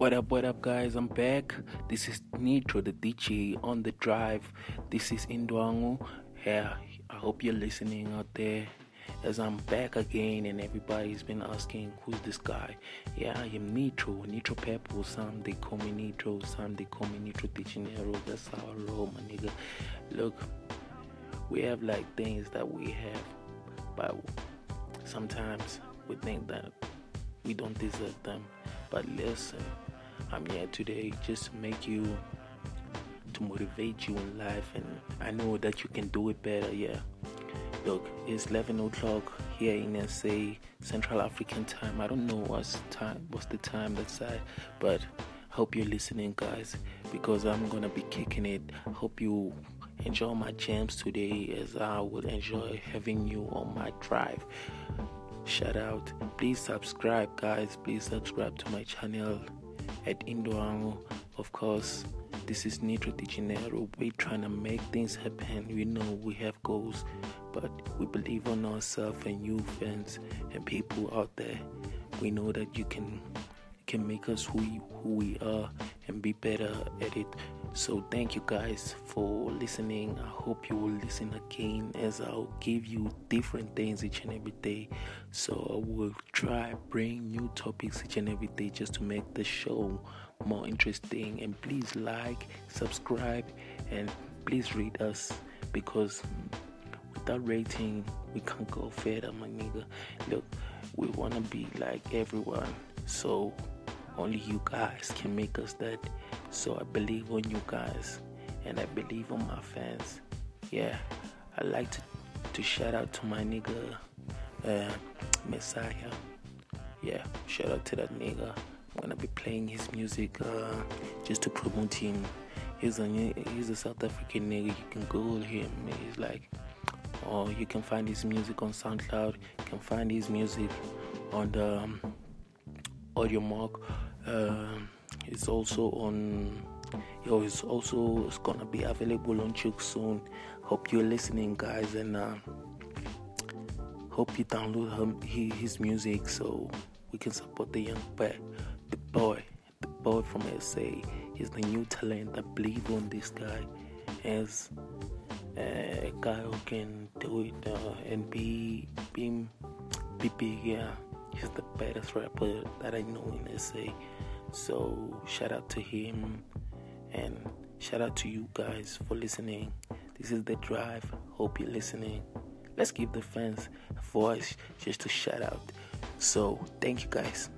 What up, what up, guys? I'm back. This is Nitro, the DJ on the drive. This is Indwangu. Yeah, I hope you're listening out there as I'm back again and everybody's been asking who's this guy. Yeah, I am Nitro, Nitro Pepper. Some they call me Nitro, some they call me Nitro Tichinero. That's how I my nigga. Look, we have like things that we have, but sometimes we think that we don't deserve them. But listen, I'm here today just to make you, to motivate you in life, and I know that you can do it better. Yeah. Look, it's 11 o'clock here in SA, Central African time. I don't know what's time, what's the time that's at, but hope you're listening, guys, because I'm gonna be kicking it. Hope you enjoy my jams today, as I will enjoy having you on my drive. Shout out, please subscribe, guys. Please subscribe to my channel at Indoango. Of course, this is Nitro de Janeiro. We're trying to make things happen. We know we have goals, but we believe on ourselves and you fans and people out there. We know that you can can make us who who we are and be better at it. So thank you guys for listening. I hope you will listen again as I'll give you different things each and every day. So I will try bring new topics each and every day just to make the show more interesting. And please like, subscribe, and please rate us because without rating we can't go further, my nigga. Look, we wanna be like everyone. So only you guys can make us that. So I believe on you guys and I believe on my fans. Yeah, I like to to shout out to my nigga uh, Messiah. Yeah, shout out to that nigga. I'm gonna be playing his music uh, just to promote him. He's a he's a South African nigga. You can Google him. He's like, or you can find his music on SoundCloud. You can find his music on the um, Audiomack. Uh, it's also on. Yo, it's also it's gonna be available on Juke soon. Hope you're listening, guys, and uh, hope you download him, his music so we can support the young boy, the boy, the boy from SA. He's the new talent. I believe on this guy as a guy who can do it uh, and be be be big. Yeah, he's the baddest rapper that I know in SA. So shout out to him and shout out to you guys for listening. This is the drive. Hope you're listening. Let's give the fans a voice just to shout out. So thank you guys.